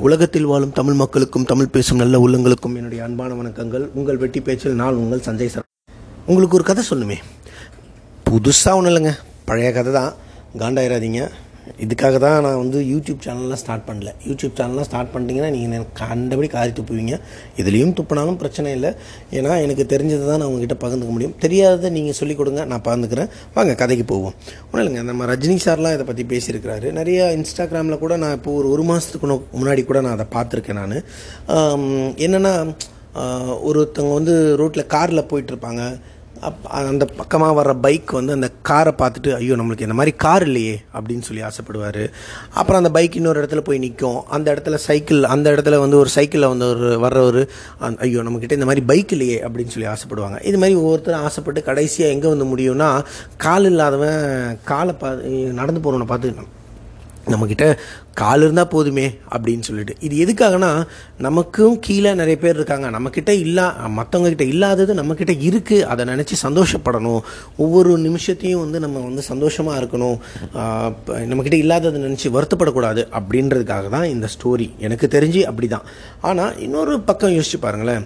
உலகத்தில் வாழும் தமிழ் மக்களுக்கும் தமிழ் பேசும் நல்ல உள்ளங்களுக்கும் என்னுடைய அன்பான வணக்கங்கள். உங்கள் வெட்டி பேச்சில் நான் உங்கள் சஞ்சய் சார் உங்களுக்கு ஒரு கதை சொல்லுமே. புதுசாக ஒன்றும் இல்லைங்க. பழைய கதை தான். காண்டாயிராதீங்க. இதுக்காக தான் நான் வந்து யூடியூப் சேனல்லாம் ஸ்டார்ட் பண்ணல. யூடியூப் சேனல்லாம் ஸ்டார்ட் பண்ணிட்டீங்கன்னா நீங்கள் எனக்கு கண்டபடி காரி துப்புவீங்க. இதுலேயும் துப்புனாலும் பிரச்சனை இல்லை. ஏன்னா எனக்கு தெரிஞ்சதை தான் நான் உங்ககிட்ட பகிர்ந்துக்க முடியும். தெரியாததை நீங்கள் சொல்லிக் கொடுங்க நான் பகிர்ந்துக்கிறேன். வாங்க கதைக்கு போவோம். ஒன்றும் இல்லைங்க நம்ம ரஜினி சார்லாம் இதை பற்றி பேசியிருக்கிறாரு. நிறைய இன்ஸ்டாகிராமில் கூட நான் இப்போ ஒரு ஒரு மாதத்துக்கு முன்னாடி கூட நான் அதை பார்த்துருக்கேன் நான். என்னென்னா ஒருத்தவங்க வந்து ரோட்டில் காரில் போயிட்டுருப்பாங்க அப் அந்த பக்கமாக வர்ற பைக் வந்து அந்த காரை பார்த்துட்டு ஐயோ நம்மளுக்கு இந்த மாதிரி கார் இல்லையே அப்படின்னு சொல்லி ஆசைப்படுவார். அப்புறம் அந்த பைக் இன்னொரு இடத்துல போய் நிற்கும் அந்த இடத்துல சைக்கிள் அந்த இடத்துல வந்து ஒரு சைக்கிளில் வந்து ஒரு வர்றவர் ஐயோ நம்மக்கிட்ட இந்த மாதிரி பைக் இல்லையே அப்படின்னு சொல்லி ஆசைப்படுவாங்க. இது மாதிரி ஒவ்வொருத்தரும் ஆசைப்பட்டு கடைசியாக எங்கே வந்து முடியும்னா கால் இல்லாதவன் காலை பா நடந்து போகிறவனை பார்த்து நம்மக்கிட்ட கால் இருந்தால் போதுமே அப்படின்னு சொல்லிட்டு. இது எதுக்காகனா நமக்கும் கீழே நிறைய பேர் இருக்காங்க. நம்மக்கிட்ட இல்லா மற்றவங்கக்கிட்ட இல்லாதது நம்மக்கிட்ட இருக்குது அதை நினச்சி சந்தோஷப்படணும். ஒவ்வொரு நிமிஷத்தையும் வந்து நம்ம வந்து சந்தோஷமாக இருக்கணும். நம்மக்கிட்ட இல்லாததை நினச்சி வருத்தப்படக்கூடாது அப்படின்றதுக்காக தான் இந்த ஸ்டோரி எனக்கு தெரிஞ்சு அப்படி தான் ஆனால் இன்னொரு பக்கம் யோசிச்சு பாருங்களேன்.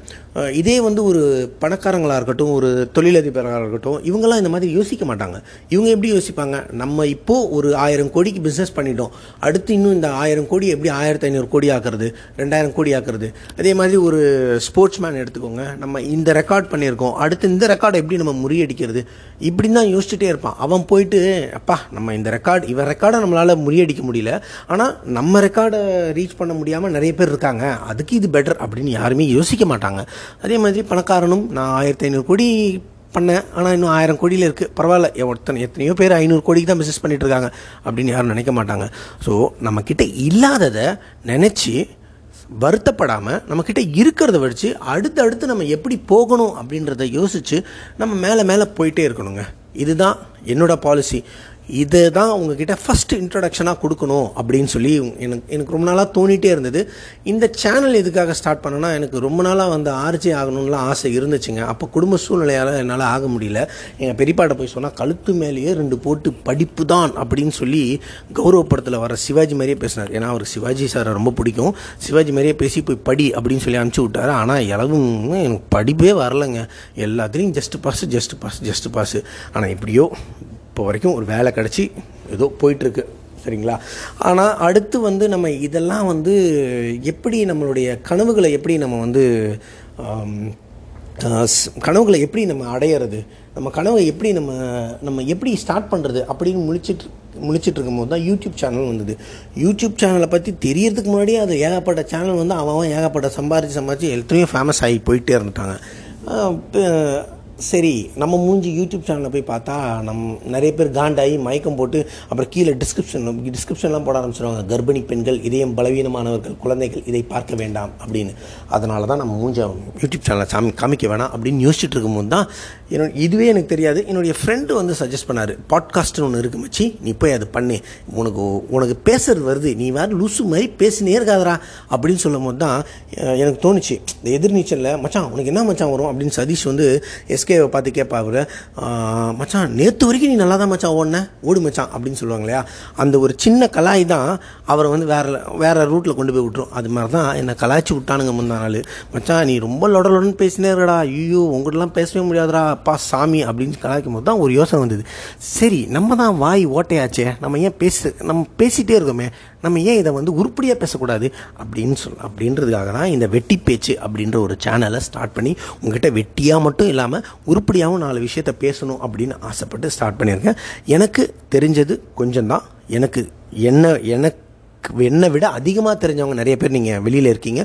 இதே வந்து ஒரு பணக்காரங்களாக இருக்கட்டும் ஒரு தொழிலதிபராக இருக்கட்டும் இவங்கெல்லாம் இந்த மாதிரி யோசிக்க மாட்டாங்க. இவங்க எப்படி யோசிப்பாங்க? நம்ம இப்போது ஒரு ஆயிரம் கோடிக்கு பிஸ்னஸ் பண்ணிட்டோம். அடுத்து இன்னும் இந்த ஆயிரம் கோடி எப்படி ஆயிரத்தி ஐநூறு கோடி ஆக்குறது ரெண்டாயிரம் கோடி ஆக்குறது? அதே மாதிரி ஒரு ஸ்போர்ட்ஸ் மேன் எடுத்துக்கோங்க. நம்ம இந்த ரெக்கார்ட் பண்ணியிருக்கோம். அடுத்து இந்த ரெக்கார்டை எப்படி நம்ம முறியடிக்கிறது? இப்படி தான் யோசிச்சுட்டே இருப்பான். அவன் போயிட்டு அப்பா நம்ம இந்த ரெக்கார்டு இவன் ரெக்கார்டை நம்மளால் முறியடிக்க முடியல. ஆனால் நம்ம ரெக்கார்டை ரீச் பண்ண முடியாமல் நிறைய பேர் இருக்காங்க. அதுக்கு இது பெட்டர் அப்படின்னு யாருமே யோசிக்க மாட்டாங்க. அதே மாதிரி பணக்காரனும் நான் ஆயிரத்தி ஐநூறு கோடி பண்ணேன். ஆனால் இன்னும் ஆயிரம் கோடியில் இருக்குது பரவாயில்ல. ஒருத்தனை எத்தனையோ பேர் ஐநூறு கோடிக்கு தான் பிஸ்னஸ் பண்ணிகிட்ருக்காங்க அப்படின்னு யாரும் நினைக்க மாட்டாங்க. ஸோ நம்மக்கிட்ட இல்லாததை நினச்சி வருத்தப்படாமல் நம்மக்கிட்ட இருக்கிறத வச்சு அடுத்தடுத்து நம்ம எப்படி போகணும் அப்படின்றத யோசித்து நம்ம மேலே மேலே போயிட்டே இருக்கணுங்க. இதுதான் என்னோடய பாலிசி இதை தான் உங்ககிட்ட ஃபஸ்ட்டு இன்ட்ரடக்ஷனாக கொடுக்கணும் அப்படின்னு சொல்லி எனக்கு எனக்கு ரொம்ப நாளாக தோணிகிட்டே இருந்தது. இந்த சேனல் எதுக்காக ஸ்டார்ட் பண்ணேன்னா எனக்கு ரொம்ப நாளாக வந்து ஆர்ஜி ஆகணும்லாம் ஆசை இருந்துச்சுங்க. அப்போ குடும்ப சூழ்நிலையால் என்னால் ஆக முடியல. எங்கள் பெரியப்பாட்ட போய் சொன்னால் கழுத்து மேலேயே ரெண்டு போட்டு படிப்பு தான் அப்படின்னு சொல்லி கௌரவப்படத்தில் வர சிவாஜி மாதிரியே பேசினார். ஏன்னா அவர் சிவாஜி சாரை ரொம்ப பிடிக்கும். சிவாஜி மாதிரியே பேசி போய் படி அப்படின்னு சொல்லி அனுப்பிச்சி விட்டார். ஆனால் எளவும் எனக்கு படிப்பே வரலைங்க. எல்லாத்துலேயும் just pass just pass just pass ஆனால் எப்படியோ இப்போ வரைக்கும் ஒரு வேலை கிடச்சி ஏதோ போயிட்டுருக்கு சரிங்களா? ஆனால் அடுத்து வந்து நம்ம இதெல்லாம் வந்து எப்படி நம்மளுடைய கனவுகளை எப்படி நம்ம வந்து கனவுகளை எப்படி நம்ம அடையிறது நம்ம கனவை எப்படி நம்ம நம்ம எப்படி ஸ்டார்ட் பண்ணுறது அப்படின்னு முழிச்சிட்டு முழிச்சிட்டு இருக்கும்போது தான் யூடியூப் சேனல் வந்தது. யூடியூப் சேனலை பற்றி தெரியறதுக்கு முன்னாடியே அது ஏகப்பட்ட சேனல் வந்து அவன் ஏகப்பட்ட சம்பாரித்து சம்பாரித்து எத்தனையோ ஃபேமஸ் ஆகி போயிட்டே இருந்துட்டாங்க. சரி நம்ம மூஞ்சி யூடியூப் சேனலில் போய் பார்த்தா நம் நிறைய பேர் காண்டாகி மயக்கம் போட்டு அப்புறம் கீழே டிஸ்கிரிப்ஷன் டிஸ்கிரிப்ஷன்லாம் போட ஆரம்பிச்சிருவாங்க. கர்ப்பிணி பெண்கள் இதயம் பலவீனமானவர்கள் குழந்தைகள் இதை பார்க்க வேண்டாம் அப்படின்னு. அதனால தான் நம்ம மூஞ்ச யூடியூப் சேனலை சாமி காமிக்க வேணாம் அப்படின்னு யோசிச்சுட்டு இருக்கும்போது தான் என்னோட இதுவே எனக்கு தெரியாது. என்னுடைய ஃப்ரெண்டு வந்து சஜஸ்ட் பண்ணார். பாட்காஸ்ட்னு ஒன்று இருக்கு மச்சி. நீ போய் அது பண்ணு. உனக்கு உனக்கு பேசுறது வருது. நீ வேறு லூசு மாதிரி பேசினே இருக்காதரா அப்படின்னு சொல்லும் போது தான் எனக்கு தோணுச்சு. இந்த எதிர்நீச்சலில் மச்சான் உனக்கு என்ன மச்சான் வரும்? அப்படின்னு சதீஷ் வந்து எஸ்கேவை பார்த்து கேட்பா அவர் மச்சான் நேற்று வரைக்கும் நீ நல்லா தான் மச்சான் ஓடின. ஓடு மச்சான் அப்படின்னு சொல்லுவாங்க இல்லையா? அந்த ஒரு சின்ன கலாய் தான் அவரை வந்து வேறு வேறு ரூட்டில் கொண்டு போய் விட்டுரும். அது மாதிரி தான் என்னை கலாய்ச்சி விட்டானுங்க முந்தா நாள். மச்சான் நீ ரொம்ப லொடலொடன்னு பேசினே இருக்கடா ஐயோ உங்கள்கிட்டலாம் பேசவே முடியாதுடா. அப்பா சாமி அப்படின்னு கலாய்க்கும் போது தான் ஒரு யோசனை வந்தது. சரி நம்ம தான் வாய் ஓட்டையாச்சே நம்ம ஏன் பேசு நம்ம பேசிகிட்டே இருக்கோமே நம்ம ஏன் இதை வந்து உருப்படியாக பேசக்கூடாது அப்படின்னு சொல் அப்படின்றதுக்காக தான் இந்த வெட்டி பேச்சு அப்படின்ற ஒரு சேனலை ஸ்டார்ட் பண்ணி உங்ககிட்ட வெட்டியாக மட்டும் இல்லாமல் உருப்படியாகவும் நாலு விஷயத்த பேசணும் அப்படின்னு ஆசைப்பட்டு ஸ்டார்ட் பண்ணியிருக்கேன். எனக்கு தெரிஞ்சது கொஞ்சம் தான் எனக்கு என்ன எனக்கு என்னை விட அதிகமாக தெரிஞ்சவங்க நிறைய பேர் நீங்கள் வெளியில் இருக்கீங்க.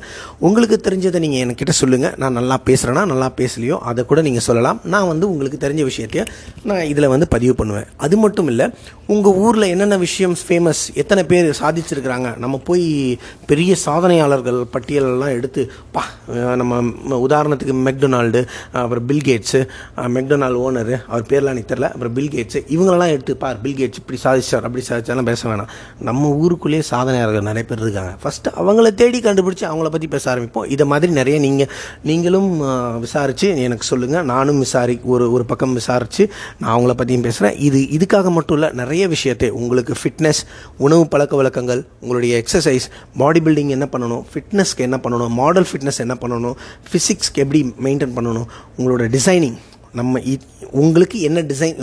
உங்களுக்கு தெரிஞ்சதை நீங்கள் என்கிட்ட சொல்லுங்கள் நான் நல்லா பேசுகிறேன்னா நல்லா பேசலையோ அதை கூட நீங்கள் சொல்லலாம். நான் வந்து உங்களுக்கு தெரிஞ்ச விஷயத்தையே நான் இதில் வந்து பதிவு பண்ணுவேன். அது மட்டும் இல்லை உங்கள் ஊரில் என்னென்ன விஷயம் ஃபேமஸ் எத்தனை பேர் சாதிச்சிருக்கிறாங்க? நம்ம போய் பெரிய சாதனையாளர்கள் பட்டியலெல்லாம் எடுத்து பா நம்ம உதாரணத்துக்கு மெக்டொனால்டு அப்புறம் பில்கேட்ஸு மெக்டொனால்டு ஓனரு அவர் பேர்லாம் எனக்கு தெரில அப்புறம் பில்கேட்ஸு இவங்களெல்லாம் எடுத்து பார் பில்கேட்ஸ் இப்படி சாதிச்சார் அப்படி சாதிச்சாலும் பேச வேணாம். நம்ம ஊருக்குள்ளேயே சாதனை சாதனையாளர்கள் நிறைய பேர் இருக்காங்க ஃபஸ்ட்டு அவங்கள தேடி கண்டுபிடிச்சி அவங்கள பற்றி பேச ஆரம்பிப்போம். இதை மாதிரி நிறைய நீங்கள் நீங்களும் விசாரித்து எனக்கு சொல்லுங்கள் நானும் விசாரி ஒரு ஒரு பக்கம் விசாரித்து நான் அவங்கள பற்றியும் பேசுகிறேன் இது இதுக்காக மட்டும் இல்லை நிறைய விஷயத்தை உங்களுக்கு ஃபிட்னஸ் உணவு பழக்க வழக்கங்கள் உங்களுடைய எக்ஸசைஸ் பாடி பில்டிங் என்ன பண்ணணும் ஃபிட்னஸ்க்கு என்ன பண்ணணும் மாடல் ஃபிட்னஸ் என்ன பண்ணணும் ஃபிசிக்ஸ்க்கு எப்படி மெயின்டைன் பண்ணணும் உங்களோட டிசைனிங் நம்ம இ- உங்களுக்கு என்ன டிசைன்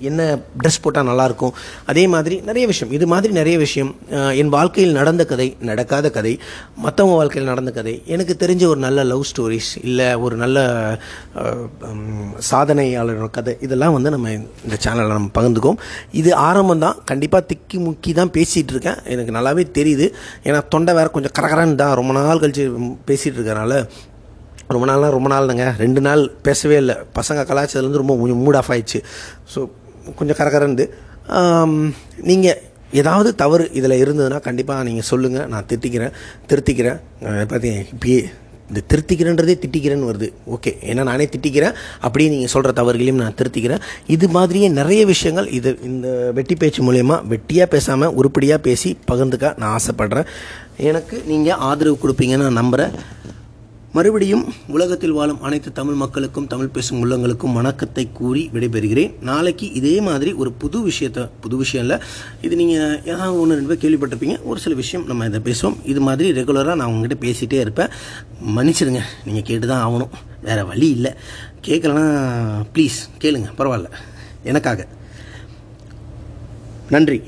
என்ன ட்ரெஸ் போட்டால் நல்லாயிருக்கும் அதே மாதிரி நிறைய விஷயம். இது மாதிரி நிறைய விஷயம். என் வாழ்க்கையில் நடந்த கதை நடக்காத கதை மற்றவங்க வாழ்க்கையில் நடந்த கதை எனக்கு தெரிஞ்ச ஒரு நல்ல லவ் ஸ்டோரிஸ் இல்லை ஒரு நல்ல சாதனையாளரோட கதை இதெல்லாம் வந்து நம்ம இந்த சேனலில் நம்ம பகிர்ந்துக்கோம் இது ஆரம்பம் தான். கண்டிப்பாக திக்கி முக்கி தான் பேசிகிட்டு இருக்கேன் எனக்கு நல்லாவே தெரியுது. ஏன்னா தொண்டை வேறு கொஞ்சம் கரகரன்னு தான் ரொம்ப நாள் கழிச்சு பேசிகிட்டு இருக்கறனால ரொம்ப நாள்னால் ரொம்ப நாள்னுங்க. ரெண்டு நாள் பேசவே இல்லை. பசங்க கலாச்சாரத்துலேருந்து ரொம்ப கொஞ்சம் மூட் ஆஃப் ஆயிடுச்சு. ஸோ கொஞ்சம் கரகரந்து நீங்கள் ஏதாவது தவறு இதில் இருந்ததுன்னா கண்டிப்பாக நீங்கள் சொல்லுங்கள் நான் திருத்திக்கிறேன். திருத்திக்கிறேன் பார்த்தீங்க இப்பயே இந்த திருத்திக்கிறேன்றதே திட்டிக்கிறேன்னு வருது. ஓகே ஏன்னா நானே திட்டிக்கிறேன். அப்படியே நீங்கள் சொல்கிற தவறுகளையும் நான் திருத்திக்கிறேன். இது மாதிரியே நிறைய விஷயங்கள் இது இந்த வெட்டி பேச்சு மூலயமா வெட்டியாக பேசாமல் உருப்படியாக பேசி பகிர்ந்துக்க நான் ஆசைப்பட்றேன். எனக்கு நீங்கள் ஆதரவு கொடுப்பீங்கன்னு நான் நம்புகிறேன் மறுபடியும் உலகத்தில் வாழும் அனைத்து தமிழ் மக்களுக்கும் தமிழ் பேசும் உள்ளங்களுக்கும் வணக்கத்தை கூறி விடைபெறுகிறேன். நாளைக்கு இதே மாதிரி ஒரு புது விஷயத்தை புது விஷயம் இல்லை இது நீங்கள் ஏதாவது ஒன்று ரெண்டு பேர் கேள்விப்பட்டிருப்பீங்க ஒரு சில விஷயம் நம்ம இதை பேசுவோம். இது மாதிரி ரெகுலராக நான் உங்ககிட்ட பேசிகிட்டே இருப்பேன். மன்னிச்சிடுங்க நீங்கள் கேட்டு தான் ஆகணும். வேறு வழி இல்லை. கேட்கலன்னா ப்ளீஸ் கேளுங்க பரவாயில்ல. எனக்காக. நன்றி.